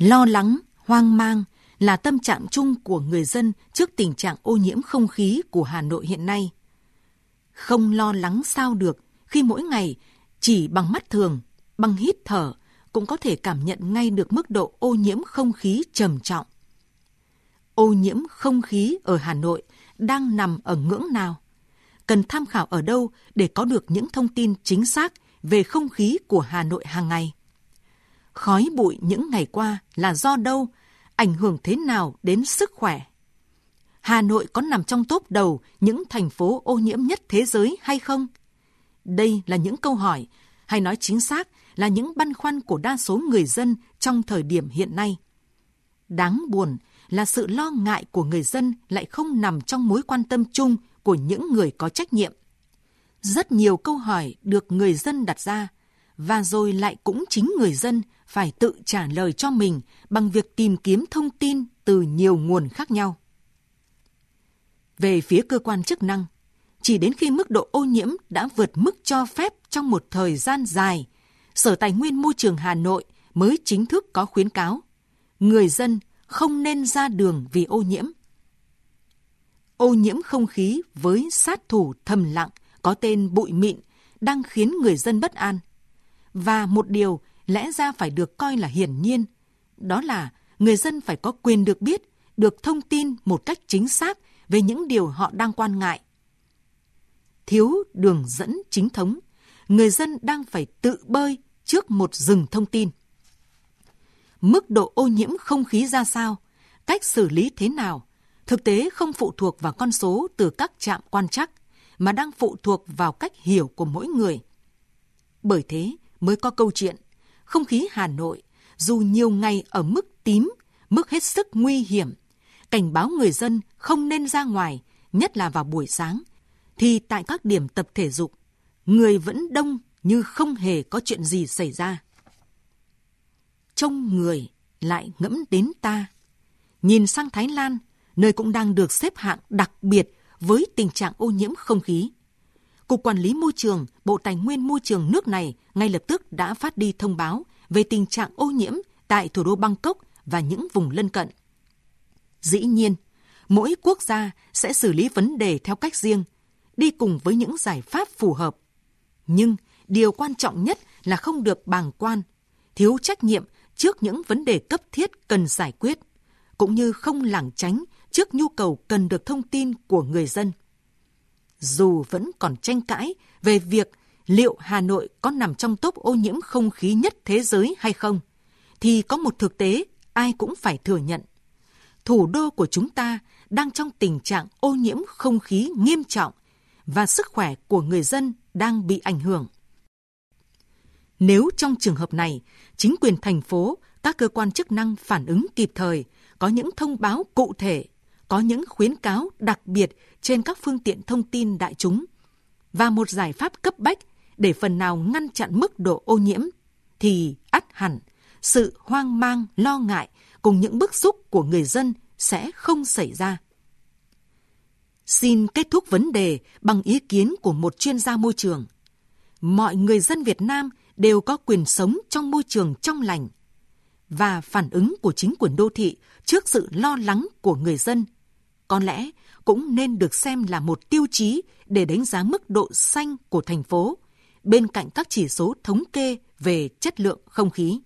Lo lắng, hoang mang là tâm trạng chung của người dân trước tình trạng ô nhiễm không khí của Hà Nội hiện nay. Không lo lắng sao được khi mỗi ngày chỉ bằng mắt thường, bằng hít thở cũng có thể cảm nhận ngay được mức độ ô nhiễm không khí trầm trọng. Ô nhiễm không khí ở Hà Nội đang nằm ở ngưỡng nào? Cần tham khảo ở đâu để có được những thông tin chính xác về không khí của Hà Nội hàng ngày? Khói bụi những ngày qua là do đâu? Ảnh hưởng thế nào đến sức khỏe? Hà Nội có nằm trong top đầu những thành phố ô nhiễm nhất thế giới hay không? Đây là những câu hỏi, hay nói chính xác là những băn khoăn của đa số người dân trong thời điểm hiện nay. Đáng buồn là sự lo ngại của người dân lại không nằm trong mối quan tâm chung của những người có trách nhiệm. Rất nhiều câu hỏi được người dân đặt ra, và rồi lại cũng chính người dân phải tự trả lời cho mình bằng việc tìm kiếm thông tin từ nhiều nguồn khác nhau. Về phía cơ quan chức năng, chỉ đến khi mức độ ô nhiễm đã vượt mức cho phép trong một thời gian dài, Sở Tài nguyên Môi trường Hà Nội mới chính thức có khuyến cáo người dân không nên ra đường vì ô nhiễm. Ô nhiễm không khí với sát thủ thầm lặng có tên bụi mịn đang khiến người dân bất an. Và một điều lẽ ra phải được coi là hiển nhiên, đó là người dân phải có quyền được biết, được thông tin một cách chính xác về những điều họ đang quan ngại. Thiếu đường dẫn chính thống, người dân đang phải tự bơi trước một rừng thông tin. Mức độ ô nhiễm không khí ra sao, cách xử lý thế nào, thực tế không phụ thuộc vào con số từ các trạm quan trắc, mà đang phụ thuộc vào cách hiểu của mỗi người. Bởi thế mới có câu chuyện, không khí Hà Nội dù nhiều ngày ở mức tím, mức hết sức nguy hiểm, cảnh báo người dân không nên ra ngoài, nhất là vào buổi sáng, thì tại các điểm tập thể dục, người vẫn đông như không hề có chuyện gì xảy ra. Trông người lại ngẫm đến ta. Nhìn sang Thái Lan, nơi cũng đang được xếp hạng đặc biệt với tình trạng ô nhiễm không khí. Cục Quản lý Môi trường, Bộ Tài nguyên Môi trường nước này ngay lập tức đã phát đi thông báo về tình trạng ô nhiễm tại thủ đô Bangkok và những vùng lân cận. Dĩ nhiên, mỗi quốc gia sẽ xử lý vấn đề theo cách riêng, đi cùng với những giải pháp phù hợp. Nhưng điều quan trọng nhất là không được bàng quan, thiếu trách nhiệm trước những vấn đề cấp thiết cần giải quyết, cũng như không lảng tránh trước nhu cầu cần được thông tin của người dân. Dù vẫn còn tranh cãi về việc liệu Hà Nội có nằm trong top ô nhiễm không khí nhất thế giới hay không, thì có một thực tế ai cũng phải thừa nhận. Thủ đô của chúng ta đang trong tình trạng ô nhiễm không khí nghiêm trọng và sức khỏe của người dân đang bị ảnh hưởng. Nếu trong trường hợp này, chính quyền thành phố, các cơ quan chức năng phản ứng kịp thời, có những thông báo cụ thể, có những khuyến cáo đặc biệt trên các phương tiện thông tin đại chúng và một giải pháp cấp bách để phần nào ngăn chặn mức độ ô nhiễm, thì ắt hẳn sự hoang mang, lo ngại cùng những bức xúc của người dân sẽ không xảy ra. Xin kết thúc vấn đề bằng ý kiến của một chuyên gia môi trường. Mọi người dân Việt Nam đều có quyền sống trong môi trường trong lành và phản ứng của chính quyền đô thị trước sự lo lắng của người dân có lẽ cũng nên được xem là một tiêu chí để đánh giá mức độ xanh của thành phố, bên cạnh các chỉ số thống kê về chất lượng không khí.